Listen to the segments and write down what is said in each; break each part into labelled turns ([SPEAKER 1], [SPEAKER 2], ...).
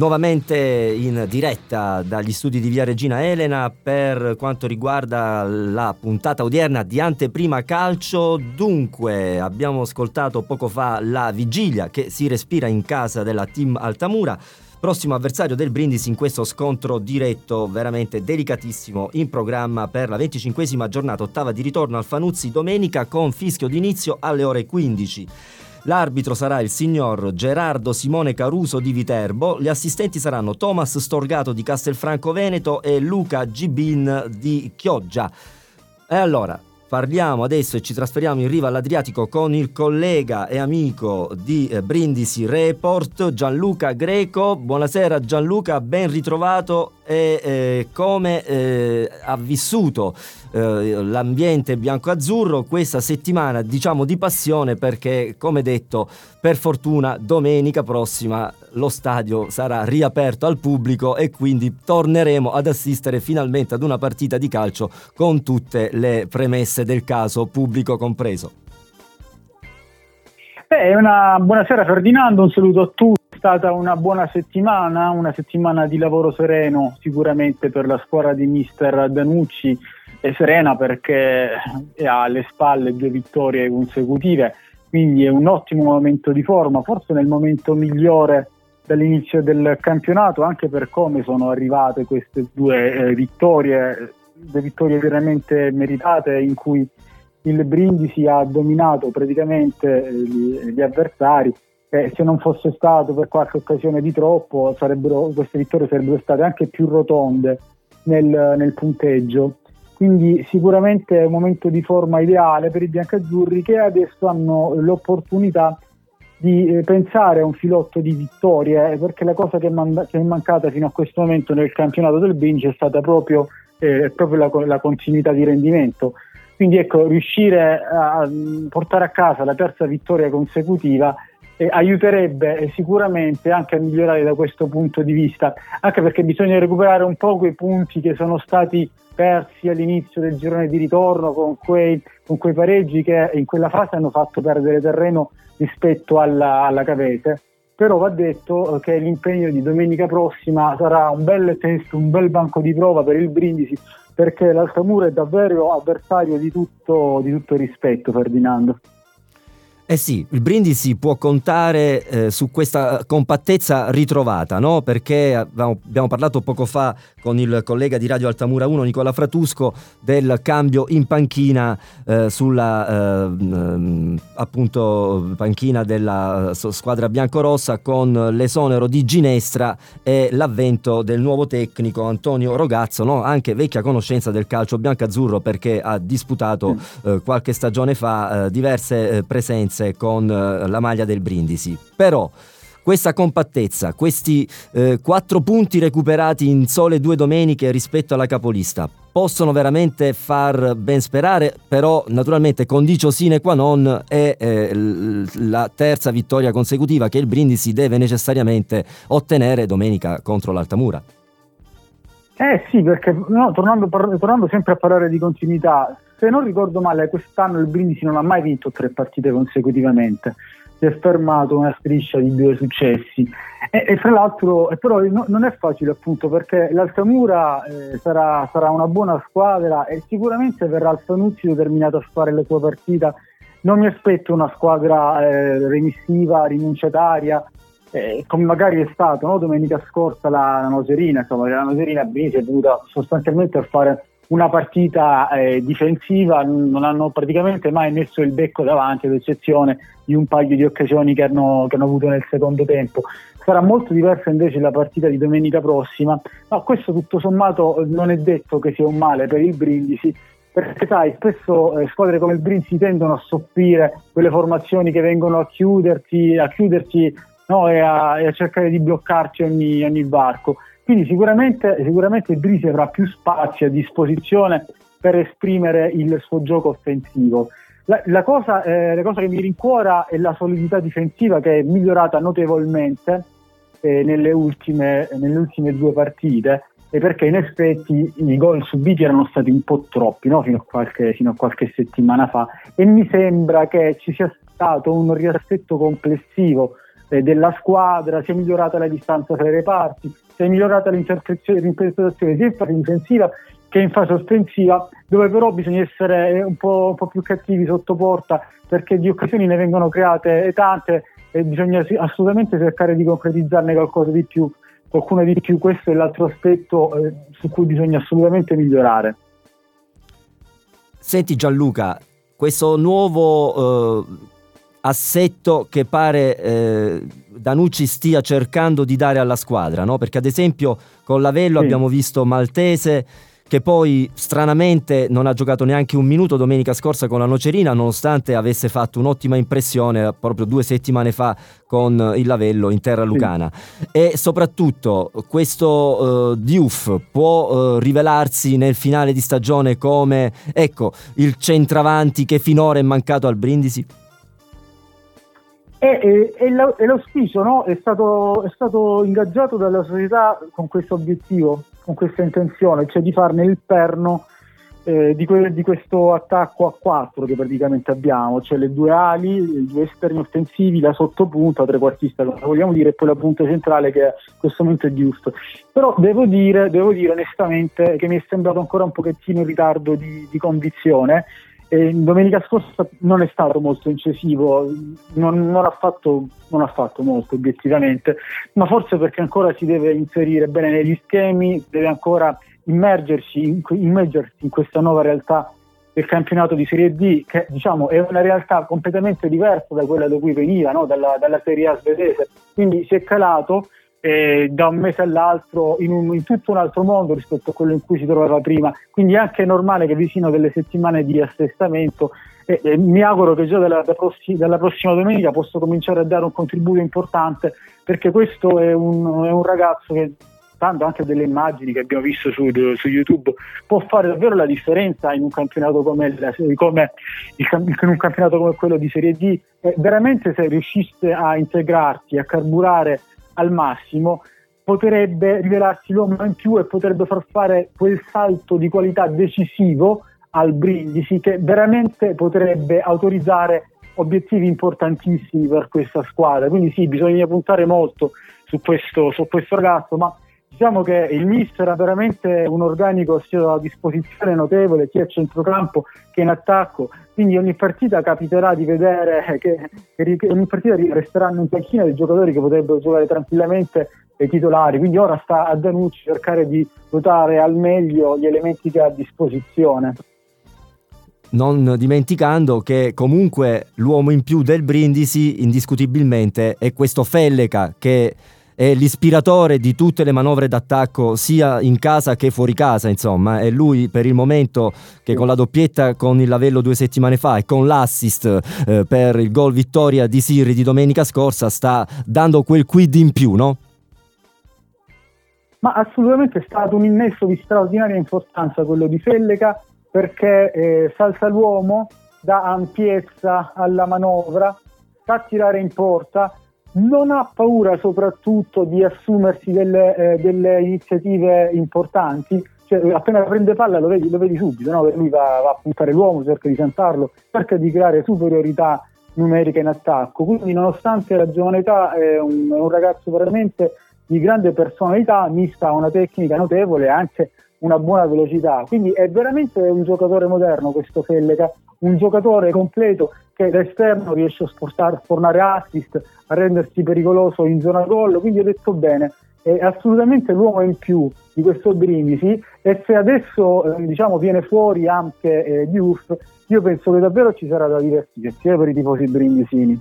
[SPEAKER 1] Nuovamente in diretta dagli studi di Via Regina Elena per quanto riguarda la puntata odierna di Anteprima Calcio. Dunque, abbiamo ascoltato poco fa la vigilia che si respira in casa della team Altamura prossimo avversario del Brindisi in questo scontro diretto veramente delicatissimo in programma per la 25esima giornata ottava di ritorno al Fanuzzi domenica con fischio d'inizio alle ore 15. L'arbitro sarà il signor Gerardo Simone Caruso di Viterbo, gli assistenti saranno Thomas Storgato di Castelfranco Veneto e Luca Gibin di Chioggia. E allora, Parliamo adesso e ci trasferiamo in riva all'Adriatico con il collega e amico di eh, Brindisi Report, Gianluca Greco. Buonasera Gianluca, ben ritrovato e eh, come eh, ha vissuto eh, l'ambiente bianco-azzurro questa settimana diciamo di passione perché come detto per fortuna domenica prossima lo stadio sarà riaperto al pubblico e quindi torneremo ad assistere finalmente ad una partita di calcio con tutte le premesse del caso pubblico compreso.
[SPEAKER 2] Beh, una buonasera Ferdinando, un saluto a tutti stata una buona settimana, una settimana di lavoro sereno sicuramente per la squadra di mister Danucci e serena perché ha alle spalle due vittorie consecutive, quindi è un ottimo momento di forma, forse nel momento migliore dall'inizio del campionato, anche per come sono arrivate queste due eh, vittorie, due vittorie veramente meritate in cui il Brindisi ha dominato praticamente gli, gli avversari eh, se non fosse stato per qualche occasione di troppo, queste vittorie sarebbero state anche più rotonde nel, nel, punteggio. Quindi sicuramente è un momento di forma ideale per i biancazzurri che adesso hanno l'opportunità di eh, pensare a un filotto di vittorie, eh, perché la cosa che man- che è, mancata fino a questo momento nel campionato del Binge è stata proprio, eh, proprio la, la continuità di rendimento. Quindi ecco, riuscire a portare a casa la terza vittoria consecutiva eh, aiuterebbe sicuramente anche a migliorare da questo punto di vista, anche perché bisogna recuperare un po' quei punti che sono stati persi all'inizio del girone di ritorno con quei, con quei pareggi che in quella fase hanno fatto perdere terreno rispetto alla, alla Cavese. Però va detto che l'impegno di domenica prossima sarà un bel test, un bel banco di prova per il Brindisi, perché l'Altamura è davvero avversario di tutto, di tutto rispetto, Ferdinando.
[SPEAKER 1] Eh sì, il Brindisi può contare eh, su questa compattezza ritrovata, no? perché abbiamo, abbiamo, parlato poco fa con il collega di Radio Altamura 1, Nicola Fratusco, del cambio in panchina eh, sulla eh, appunto panchina della eh, squadra biancorossa con l'esonero di Ginestra e l'avvento del nuovo tecnico Antonio Rogazzo, no? anche vecchia conoscenza del calcio biancazzurro perché ha disputato eh, qualche stagione fa eh, diverse presenze diverse con eh, la maglia del Brindisi. Però questa compattezza, questi eh, quattro punti recuperati in sole due domeniche rispetto alla capolista, possono veramente far ben sperare, però naturalmente condicio sine qua non è eh, la terza vittoria consecutiva che il Brindisi deve necessariamente ottenere domenica contro l'Altamura.
[SPEAKER 2] Eh sì, perché no, tornando, tornando, sempre a parlare di continuità, se non ricordo male, quest'anno il Brindisi non ha mai vinto tre partite consecutivamente, si è fermato una striscia di due successi. E, e fra l'altro, però no, non è facile appunto perché l'Altamura eh, sarà, sarà, una buona squadra e sicuramente verrà al Fanuzzi determinato a fare la sua partita. Non mi aspetto una squadra eh, remissiva, rinunciataria, eh, come magari è stato no? domenica scorsa la, la Noserina, insomma la Noserina Brisi è venuta sostanzialmente a fare una partita eh, difensiva, non hanno praticamente mai messo il becco davanti, ad eccezione di un paio di occasioni che hanno, che hanno avuto nel secondo tempo. Sarà molto diversa invece la partita di domenica prossima, ma questo tutto sommato non è detto che sia un male per il Brindisi, perché sai, spesso eh, squadre come il Brindisi tendono a soffrire quelle formazioni che vengono a chiudersi, a chiudersi no? e, a, e, a, cercare di bloccarci ogni, ogni varco. Quindi sicuramente, sicuramente Brisi avrà più spazio a disposizione per esprimere il suo gioco offensivo. La, la, cosa, eh, la, cosa, che mi rincuora è la solidità difensiva che è migliorata notevolmente eh, nelle, ultime, nelle, ultime, due partite e perché in effetti i gol subiti erano stati un po' troppi no? fino, a qualche, fino, a qualche, settimana fa e mi sembra che ci sia stato un riassetto complessivo eh, della squadra, si è migliorata la distanza tra i reparti, si è migliorata l'interpretazione sia in fase difensiva che in fase offensiva, dove però bisogna essere un po', un po', più cattivi sotto porta perché di occasioni ne vengono create tante e bisogna assolutamente cercare di concretizzarne qualcosa di più, qualcuno di più. Questo è l'altro aspetto eh, su cui bisogna assolutamente migliorare.
[SPEAKER 1] Senti Gianluca, questo nuovo eh, assetto che pare eh, Danucci stia cercando di dare alla squadra, no? perché ad esempio con Lavello sì. abbiamo visto Maltese che poi stranamente non ha giocato neanche un minuto domenica scorsa con la Nocerina, nonostante avesse fatto un'ottima impressione proprio due settimane fa con il Lavello in terra lucana. Sì. E soprattutto questo uh, Diouf può uh, rivelarsi nel finale di stagione come ecco, il centravanti che finora è mancato al Brindisi?
[SPEAKER 2] E, e, e, l'auspicio no? è, stato, è stato ingaggiato dalla società con questo obiettivo con questa intenzione, cioè di farne il perno eh, di, que- di, questo attacco a quattro che praticamente abbiamo, cioè le due ali, i due esterni offensivi, la sottopunta, trequartista, come vogliamo dire, e poi la punta centrale che in questo momento è giusto. Però devo dire, devo dire onestamente che mi è sembrato ancora un pochettino in ritardo di, di condizione eh, domenica scorsa non è stato molto incisivo, non, non, ha fatto, non, ha fatto, molto obiettivamente, ma forse perché ancora si deve inserire bene negli schemi, deve ancora immergersi in, immergersi in questa nuova realtà del campionato di Serie D, che diciamo è una realtà completamente diversa da quella da cui veniva, no? dalla, dalla Serie A svedese. Quindi si è calato eh, da un mese all'altro in, un, in, tutto un altro mondo rispetto a quello in cui si trovava prima. Quindi è anche normale che vicino delle settimane di assestamento e, e mi auguro che già dalla, da prossi, dalla, prossima domenica possa cominciare a dare un contributo importante perché questo è un, è un ragazzo che tanto anche delle immagini che abbiamo visto su, su, YouTube, può fare davvero la differenza in un campionato come, come il, in un campionato come quello di Serie D. E veramente se riuscisse a integrarti, a carburare al massimo, potrebbe rivelarsi l'uomo in più e potrebbe far fare quel salto di qualità decisivo al Brindisi che veramente potrebbe autorizzare obiettivi importantissimi per questa squadra. Quindi sì, bisogna puntare molto su questo, su questo ragazzo, ma diciamo che il mister ha veramente un organico a disposizione notevole sia a centrocampo che in attacco quindi ogni partita capiterà di vedere che, che ogni partita resteranno in panchina dei giocatori che potrebbero giocare tranquillamente ai titolari, quindi ora sta a Danucci cercare di dotare al meglio gli elementi che ha a disposizione.
[SPEAKER 1] Non dimenticando che comunque l'uomo in più del Brindisi indiscutibilmente è questo Felleca che è l'ispiratore di tutte le manovre d'attacco sia in casa che fuori casa, insomma, è lui per il momento che con la doppietta con il Lavello due settimane fa e con l'assist eh, per il gol vittoria di Sirri di domenica scorsa sta dando quel quid in più, no?
[SPEAKER 2] Ma assolutamente è stato un innesso di straordinaria importanza quello di Felleca perché eh, salsa l'uomo, dà ampiezza alla manovra, sa tirare in porta non ha paura soprattutto di assumersi delle, eh, delle iniziative importanti, cioè, appena prende palla lo vedi, lo vedi subito, no? lui va, va, a puntare l'uomo, cerca di cantarlo, cerca di creare superiorità numerica in attacco, quindi nonostante la giovane età è un, un ragazzo veramente di grande personalità, mista a una tecnica notevole anche una buona velocità, quindi è veramente un giocatore moderno questo Felleca, un giocatore completo che da esterno riesce a sportare, sfornare assist, a rendersi pericoloso in zona gol, quindi ho detto bene, è assolutamente l'uomo in più di questo Brindisi. E se adesso eh, diciamo, viene fuori anche eh, Diouf, io penso che davvero ci sarà da divertirsi eh, per i tifosi brindisini.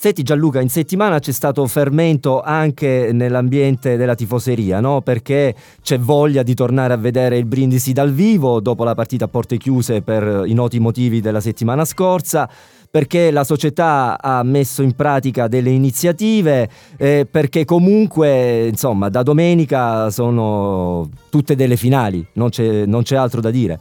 [SPEAKER 1] Senti Gianluca, in settimana c'è stato fermento anche nell'ambiente della tifoseria, no? perché c'è voglia di tornare a vedere il Brindisi dal vivo dopo la partita a porte chiuse per i noti motivi della settimana scorsa perché la società ha messo in pratica delle iniziative, eh, perché comunque insomma da domenica sono tutte delle finali, non c'è, non c'è altro da dire.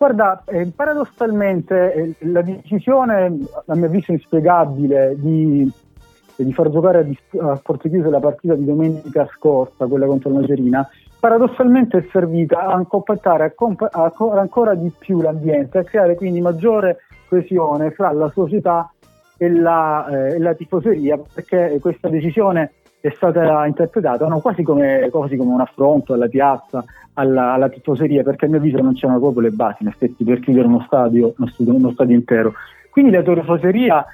[SPEAKER 2] Guarda, eh, paradossalmente eh, la decisione, a mio avviso inspiegabile, di, di far giocare a, a porte chiuse la partita di domenica scorsa, quella contro la Macerina, paradossalmente è servita a complettare a comp- a ancora di più l'ambiente, a creare quindi maggiore coesione fra la società e la, eh, la tifoseria, perché questa decisione è stata interpretata no, quasi, come, quasi, come, un affronto alla piazza, alla, alla, tifoseria, perché a mio avviso non c'erano proprio le basi in effetti per chiudere uno stadio, uno stadio, uno stadio intero. Quindi la tifoseria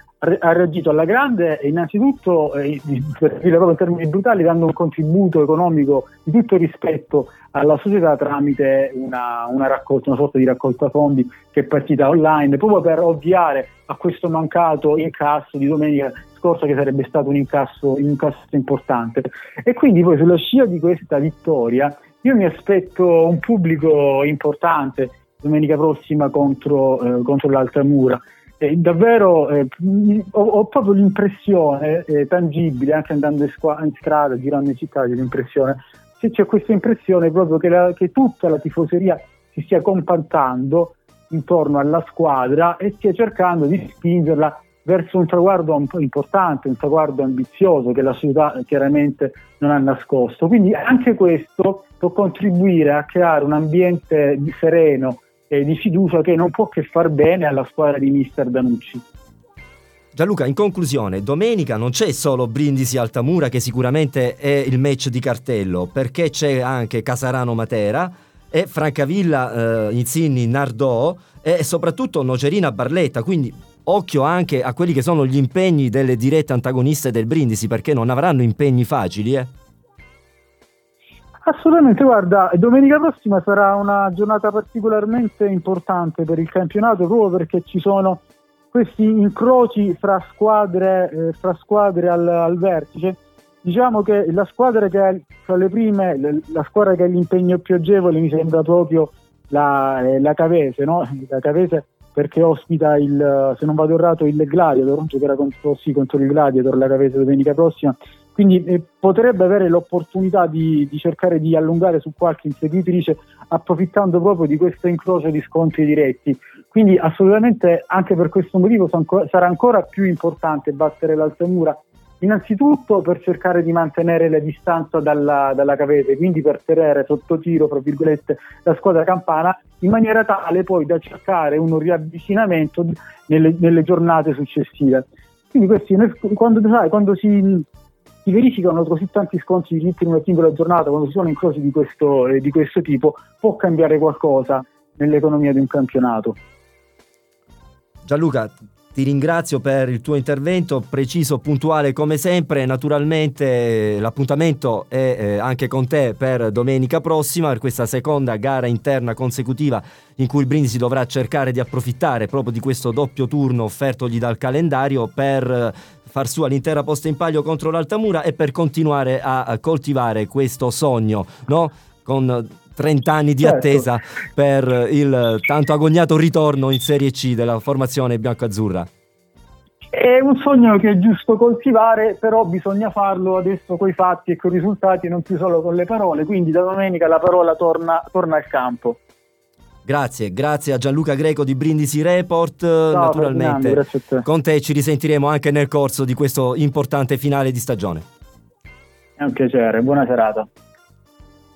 [SPEAKER 2] ha reagito alla grande innanzitutto, eh, per dire proprio in termini brutali, dando un contributo economico di tutto rispetto alla società tramite una, una, raccolta, una sorta di raccolta fondi che è partita online, proprio per ovviare a questo mancato incasso di domenica scorsa che sarebbe stato un incasso, un incasso importante. E quindi poi sulla scia di questa vittoria io mi aspetto un pubblico importante domenica prossima contro, eh, contro l'Altamura eh, davvero eh, ho, ho, proprio l'impressione eh, tangibile, anche andando in, squa- in strada, girando in città, l'impressione, se c'è questa impressione proprio che, la, che tutta la tifoseria si stia compattando intorno alla squadra e stia cercando di spingerla verso un traguardo importante, un traguardo ambizioso che la società chiaramente non ha nascosto. Quindi anche questo può contribuire a creare un ambiente sereno, eh, di fiducia che non può che far bene alla squadra di mister Danucci.
[SPEAKER 1] Gianluca, in conclusione, domenica non c'è solo Brindisi Altamura che sicuramente è il match di cartello, perché c'è anche Casarano Matera e Francavilla eh, Inzini Nardò e soprattutto Nocerina Barletta, quindi occhio anche a quelli che sono gli impegni delle dirette antagoniste del Brindisi, perché non avranno impegni facili, eh?
[SPEAKER 2] Assolutamente, guarda, domenica prossima sarà una giornata particolarmente importante per il campionato proprio perché ci sono questi incroci fra squadre, eh, fra squadre al, al, vertice. Diciamo che la squadra che ha tra le prime, la squadra che ha l'impegno più agevole mi sembra proprio la, eh, la Cavese, no? La Cavese perché ospita il, se non vado errato, il Gladiator, giocherà contro, sì, contro il Gladiator la Cavese domenica prossima quindi eh, potrebbe avere l'opportunità di, di, cercare di allungare su qualche inseguitrice approfittando proprio di questo incrocio di scontri diretti. Quindi assolutamente anche per questo motivo sarà ancora più importante battere l'Altamura, innanzitutto per cercare di mantenere la distanza dalla, dalla cavete, quindi per tenere sotto tiro, virgolette, la squadra campana, in maniera tale poi da cercare un riavvicinamento nelle, nelle giornate successive. Quindi questi, quando, sai, quando si si verificano così tanti scontri di diritti in una singola giornata, quando ci sono incroci di questo, eh, di questo tipo, può cambiare qualcosa nell'economia di un campionato.
[SPEAKER 1] Gianluca, ti ringrazio per il tuo intervento preciso, puntuale come sempre. Naturalmente l'appuntamento è eh, anche con te per domenica prossima, per questa seconda gara interna consecutiva in cui il Brindisi dovrà cercare di approfittare proprio di questo doppio turno offertogli dal calendario per eh, far sua l'intera posta in palio contro l'Altamura e per continuare a coltivare questo sogno, no? Con 30 anni di certo. attesa per il tanto agognato ritorno in Serie C della formazione bianco-azzurra.
[SPEAKER 2] È un sogno che è giusto coltivare, però bisogna farlo adesso con i fatti e con i risultati, non più solo con le parole. Quindi da domenica la parola torna, torna al campo.
[SPEAKER 1] Grazie, grazie a Gianluca Greco di Brindisi Report. Ciao, Naturalmente te. con te ci risentiremo anche nel corso di questo importante finale di stagione.
[SPEAKER 2] È un piacere, buona serata.